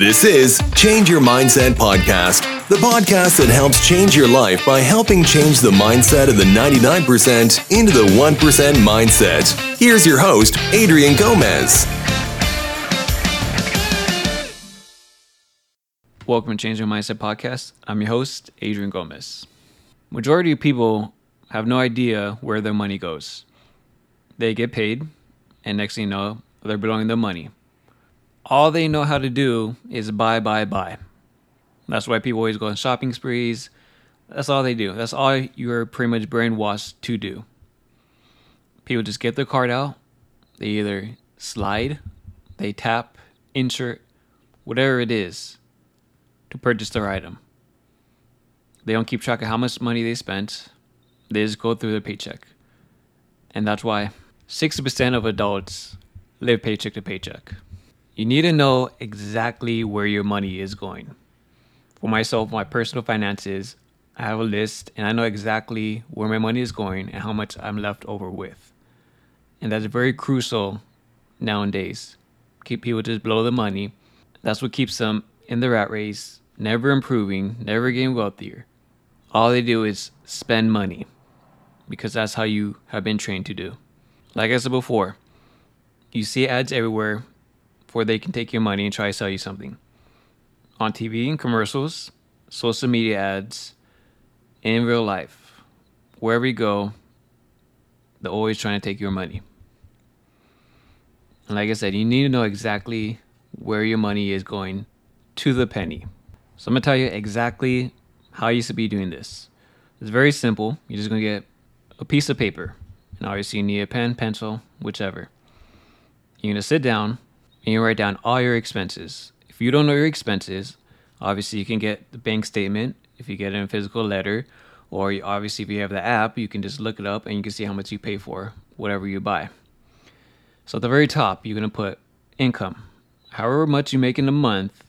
This is Change Your Mindset Podcast, the podcast that helps change your life by helping change the mindset of the 99% into the 1% mindset. Here's your host, Adrian Gomez. Welcome to Change Your Mindset Podcast. I'm your host, Adrian Gomez. Majority of people have no idea where their money goes. They get paid, and next thing you know, they're blowing their money all they know how to do is buy, buy, buy. That's why people always go on shopping sprees. That's all they do. That's all you're pretty much brainwashed to do. People just get their card out. They either slide, they tap, insert, whatever it is to purchase their item. They don't keep track of how much money they spent. They just go through their paycheck. And that's why 60% of adults live paycheck to paycheck. You need to know exactly where your money is going. For myself, my personal finances, I have a list and I know exactly where my money is going and how much I'm left over with. And that's very crucial nowadays. Keep people just blow the money. That's what keeps them in the rat race, never improving, never getting wealthier. All they do is spend money because that's how you have been trained to do. Like I said before, you see ads everywhere before they can take your money and try to sell you something. On TV and commercials, social media ads, in real life, wherever you go, they're always trying to take your money. And like I said, you need to know exactly where your money is going to the penny. So I'm gonna tell you exactly how you should be doing this. It's very simple. You're just gonna get a piece of paper, and obviously you need a pen, pencil, whichever. You're gonna sit down and you write down all your expenses. If you don't know your expenses, obviously you can get the bank statement if you get it in a physical letter, or you, obviously if you have the app, you can just look it up and you can see how much you pay for whatever you buy. So at the very top, you're gonna put income. However much you make in a month,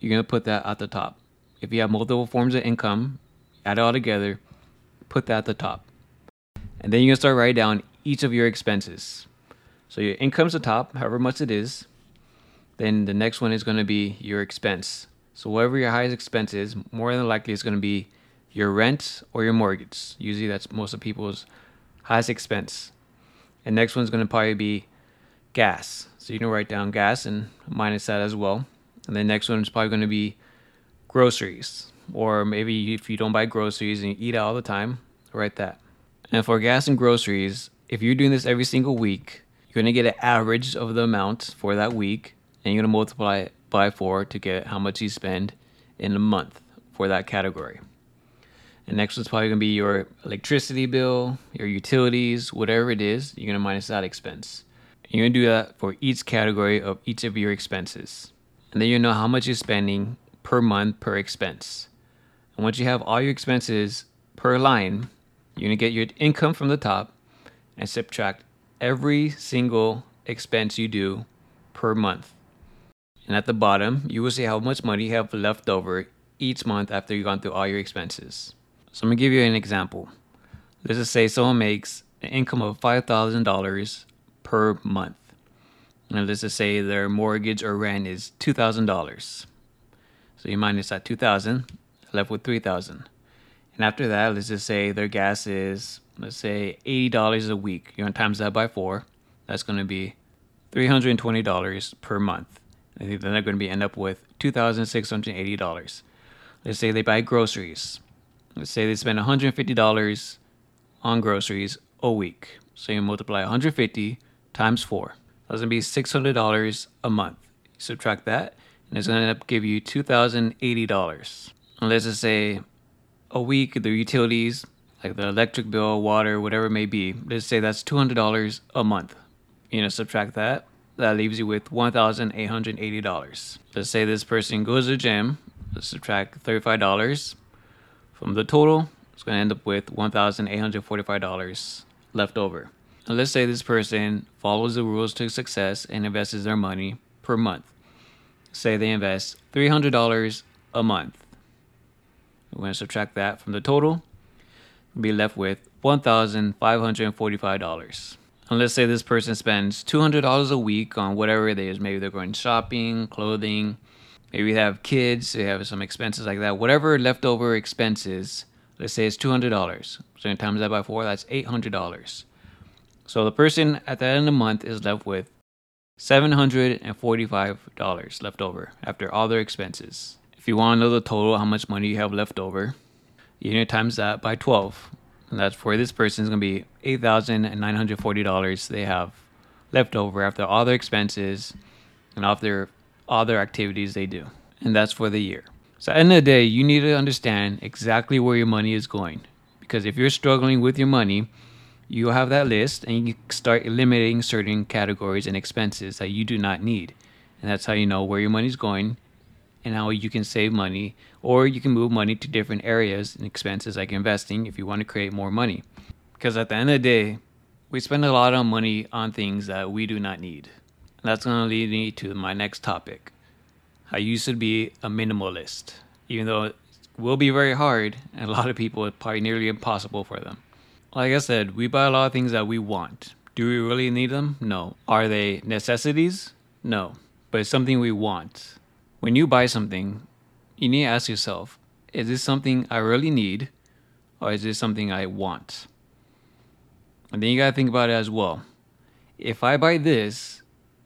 you're gonna put that at the top. If you have multiple forms of income, add it all together, put that at the top. And then you're gonna start writing down each of your expenses. So your income's the top, however much it is. Then the next one is going to be your expense. So whatever your highest expense is, more than likely it's going to be your rent or your mortgage. Usually that's most of people's highest expense. And next one's going to probably be gas. So you can write down gas and minus that as well. And the next one is probably going to be groceries. Or maybe if you don't buy groceries and you eat out all the time, write that. And for gas and groceries, if you're doing this every single week, you're going to get an average of the amount for that week and you're going to multiply it by four to get how much you spend in a month for that category. And next one's probably going to be your electricity bill, your utilities, whatever it is, you're going to minus that expense. And you're going to do that for each category of each of your expenses. And then you know how much you're spending per month per expense. And once you have all your expenses per line, you're going to get your income from the top and subtract every single expense you do per month. And at the bottom, you will see how much money you have left over each month after you've gone through all your expenses. So I'm gonna give you an example. Let's just say someone makes an income of $5,000 per month. And let's just say their mortgage or rent is $2,000. So you minus that 2,000, left with 3,000. And after that, let's just say their gas is, let's say $80 a week. You're gonna times that by four. That's gonna be $320 per month. Then they're going to be end up with two thousand six hundred eighty dollars. Let's say they buy groceries. Let's say they spend one hundred fifty dollars on groceries a week. So you multiply one hundred fifty times four. That's going to be six hundred dollars a month. You subtract that, and it's going to end up give you two thousand eighty dollars. Let's just say a week the utilities like the electric bill, water, whatever it may be. Let's say that's two hundred dollars a month. You know, subtract that that leaves you with $1,880. Let's say this person goes to the gym, let's subtract $35 from the total, it's going to end up with $1,845 left over. Let's say this person follows the rules to success and invests their money per month. Say they invest $300 a month. We're going to subtract that from the total, we'll be left with $1,545. And let's say this person spends $200 a week on whatever it is. Maybe they're going shopping, clothing, maybe they have kids, they have some expenses like that. Whatever leftover expenses, let's say it's two hundred dollars. So you times that by four, that's eight hundred dollars. So the person at the end of the month is left with seven hundred and forty-five dollars left over after all their expenses. If you want to know the total, how much money you have left over, you to times that by twelve. And that's for this person is be nine hundred forty dollars they have left over after all their expenses and after all their activities they do. And that's for the year. So at the end of the day, you need to understand exactly where your money is going. Because if you're struggling with your money, you have that list and you start eliminating certain categories and expenses that you do not need. And that's how you know where your money's going and how you can save money or you can move money to different areas and expenses like investing if you want to create more money. Because at the end of the day, we spend a lot of money on things that we do not need. And that's going to lead me to my next topic. How you should be a minimalist, even though it will be very hard and a lot of people it's probably nearly impossible for them. Like I said, we buy a lot of things that we want. Do we really need them? No. Are they necessities? No. But it's something we want. When you buy something, you need to ask yourself is this something I really need or is this something I want? And then you gotta think about it as well. If I buy this,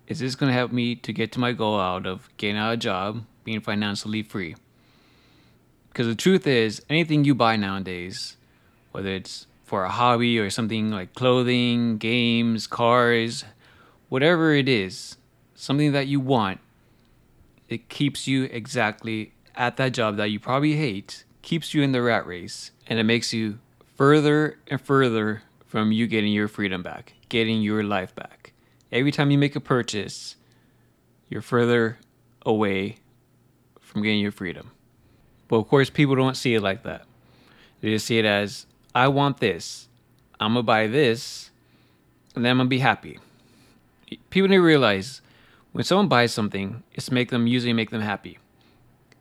is this gonna help me to get to my goal out of getting out of a job, being financially free? Because the truth is, anything you buy nowadays, whether it's for a hobby or something like clothing, games, cars, whatever it is, something that you want, it keeps you exactly at that job that you probably hate, keeps you in the rat race, and it makes you further and further from you getting your freedom back, getting your life back. Every time you make a purchase, you're further away from getting your freedom. But of course, people don't see it like that. They just see it as I want this. I'm gonna buy this, and then I'm gonna be happy. People need to realize when someone buys something, it's to make them usually make them happy.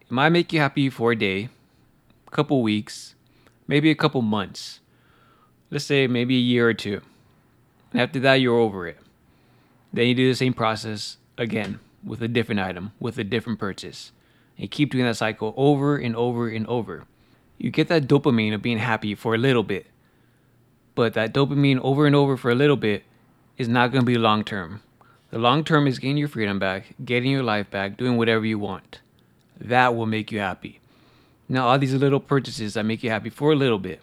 It might make you happy for a day, a couple weeks, maybe a couple months. Let's say maybe a year or two. And after that, you're over it. Then you do the same process again with a different item, with a different purchase. And you keep doing that cycle over and over and over you get that dopamine of being happy for a little bit. But that dopamine over and over for a little bit is not going to be long term. The long term is getting your freedom back, getting your life back, doing whatever you want. That will make you happy. Now, all these little purchases that make you happy for a little bit,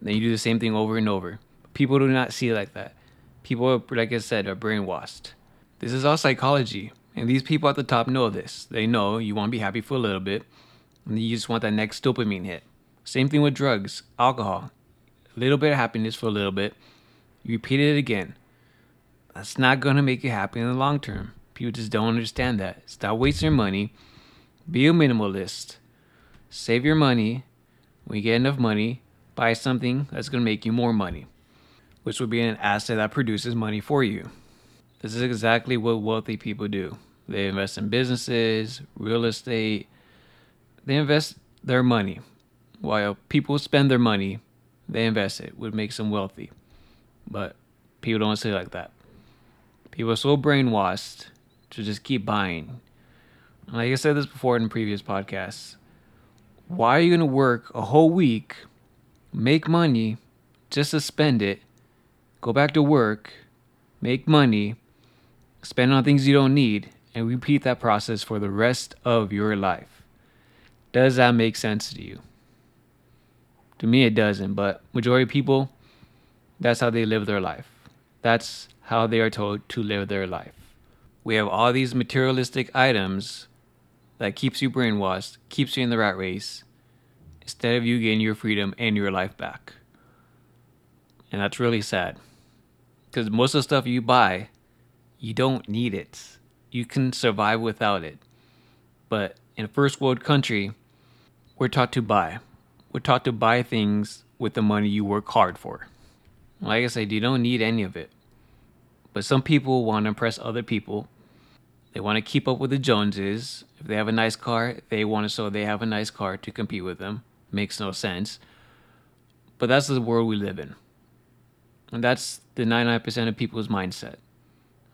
then you do the same thing over and over. People do not see it like that. People, like I said, are brainwashed. This is all psychology. And these people at the top know this. They know you want to be happy for a little bit, and you just want that next dopamine hit. Same thing with drugs, alcohol. A little bit of happiness for a little bit. You repeat it again. That's not going to make you happy in the long term. People just don't understand that. Stop wasting your money. Be a minimalist. Save your money. When you get enough money, buy something that's going to make you more money, which would be an asset that produces money for you. This is exactly what wealthy people do. They invest in businesses, real estate. They invest their money while people spend their money, they invest it, which makes them wealthy. But people don't say like that. People are so brainwashed to just keep buying. Like I said this before in previous podcasts. Why are you going to work a whole week, make money, just to spend it, go back to work, make money, spend on things you don't need, and repeat that process for the rest of your life? Does that make sense to you? To me, it doesn't. But majority of people, that's how they live their life. That's how they are told to live their life. We have all these materialistic items that keeps you brainwashed, keeps you in the rat race, instead of you getting your freedom and your life back. And that's really sad. Because most of the stuff you buy, you don't need it. You can survive without it. But in a first world country, we're taught to buy we're taught to buy things with the money you work hard for. Like I said, you don't need any of it. But some people want to impress other people. They want to keep up with the Joneses. If they have a nice car, they want to show they have a nice car to compete with them. Makes no sense. But that's the world we live in. And that's the 99% of people's mindset,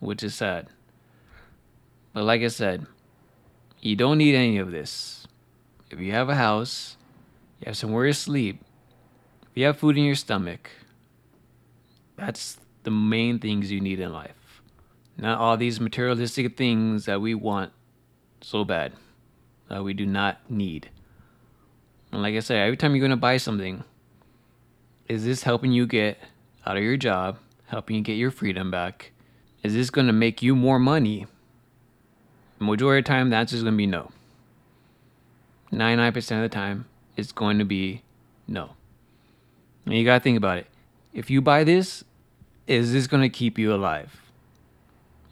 which is sad. But like I said, You don't need any of this. If you have a house, you have somewhere to sleep, if you have food in your stomach, that's the main things you need in life. Not all these materialistic things that we want so bad that we do not need. And like I said, every time you're going to buy something, is this helping you get out of your job, helping you get your freedom back? Is this going to make you more money? Majority of the time, the answer is going to be no. 99% of the time, it's going to be no. And you got to think about it. If you buy this, is this going to keep you alive?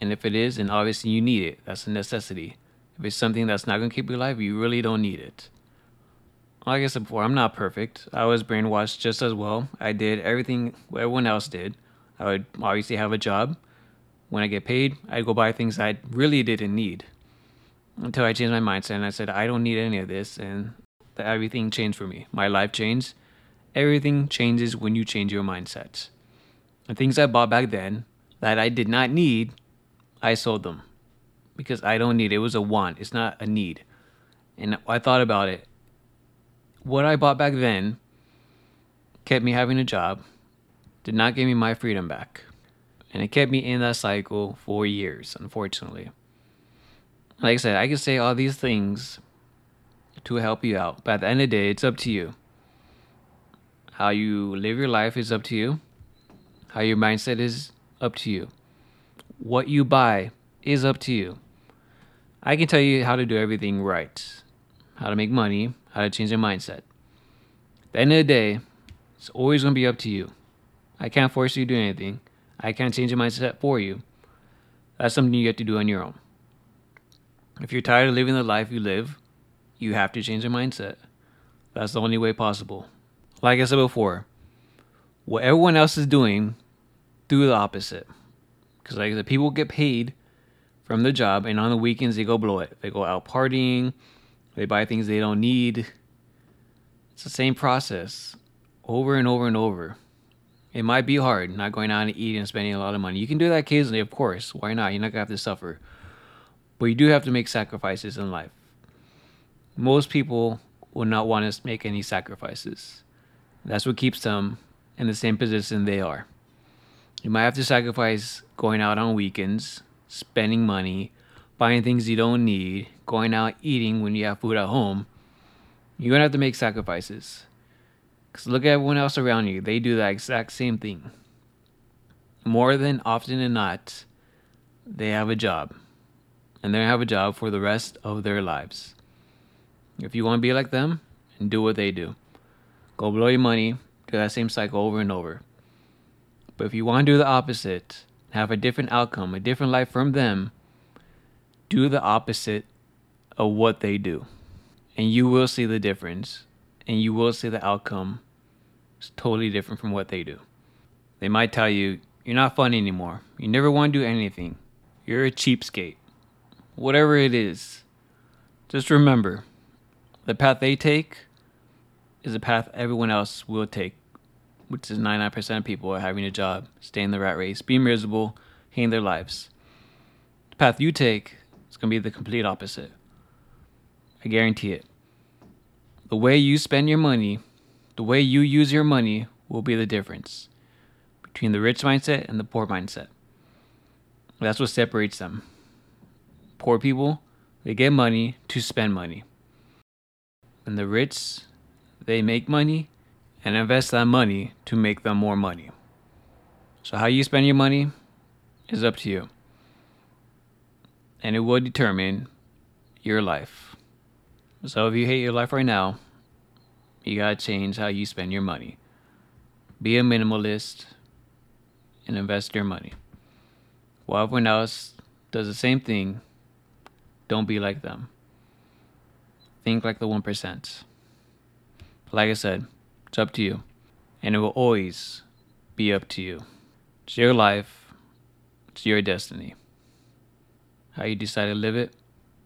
And if it is, then obviously you need it. That's a necessity. If it's something that's not going to keep you alive, you really don't need it. Like I said before, I'm not perfect. I was brainwashed just as well. I did everything everyone else did. I would obviously have a job. When I get paid, I'd go buy things I really didn't need. Until I changed my mindset and I said, I don't need any of this. And everything changed for me. My life changed. Everything changes when you change your mindset. The things I bought back then that I did not need, I sold them because I don't need it. It was a want, it's not a need. And I thought about it. What I bought back then kept me having a job, did not give me my freedom back. And it kept me in that cycle for years, unfortunately. Like I said, I can say all these things to help you out, but at the end of the day, it's up to you. How you live your life is up to you. How your mindset is up to you. What you buy is up to you. I can tell you how to do everything right, how to make money, how to change your mindset. At the end of the day, it's always going to be up to you. I can't force you to do anything. I can't change your mindset for you. That's something you have to do on your own. If you're tired of living the life you live, you have to change your mindset. That's the only way possible. Like I said before, what everyone else is doing, do the opposite. Because like the people get paid from the job, and on the weekends they go blow it. They go out partying, they buy things they don't need. It's the same process over and over and over. It might be hard not going out and eating and spending a lot of money. You can do that occasionally, of course. Why not? You're not gonna have to suffer. But you do have to make sacrifices in life. Most people will not want to make any sacrifices. That's what keeps them in the same position they are. You might have to sacrifice going out on weekends, spending money, buying things you don't need, going out eating when you have food at home. You're going to have to make sacrifices. Because look at everyone else around you. They do the exact same thing. More than often than not, they have a job. And they have a job for the rest of their lives. If you want to be like them, and do what they do. Go blow your money, do that same cycle over and over. But if you want to do the opposite, have a different outcome, a different life from them, do the opposite of what they do. And you will see the difference. And you will see the outcome is totally different from what they do. They might tell you, you're not fun anymore. You never want to do anything. You're a cheapskate. Whatever it is, just remember the path they take is a path everyone else will take, which is 99% of people are having a job, stay in the rat race, be miserable, hating their lives. The path you take is going to be the complete opposite. I guarantee it. The way you spend your money, the way you use your money will be the difference between the rich mindset and the poor mindset. That's what separates them. Poor people, they get money to spend money. And the rich, they make money and invest that money to make them more money. So, how you spend your money is up to you. And it will determine your life. So, if you hate your life right now, you gotta change how you spend your money. Be a minimalist and invest your money. While everyone else does the same thing, don't be like them. Think like the 1%. Like I said, it's up to you. And it will always be up to you. It's your life, it's your destiny. How you decide to live it,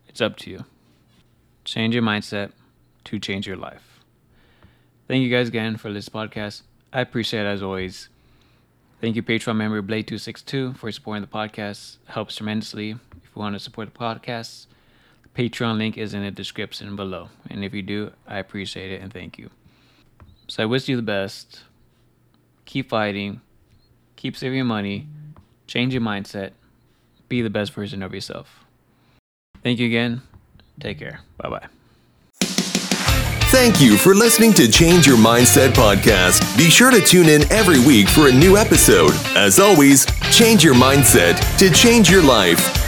it's up to you. Change your mindset to change your life. Thank you guys again for this podcast. I appreciate it as always. Thank you, Patreon member Blade262 for supporting the podcast. It helps tremendously if you want to support the podcast. Patreon link is in the description below. And if you do, I appreciate it and thank you. So I wish you the best. Keep fighting. Keep saving money. Change your mindset. Be the best version of yourself. Thank you again. Take care. Bye bye. Thank you for listening to Change Your Mindset podcast. Be sure to tune in every week for a new episode. As always, change your mindset to change your life.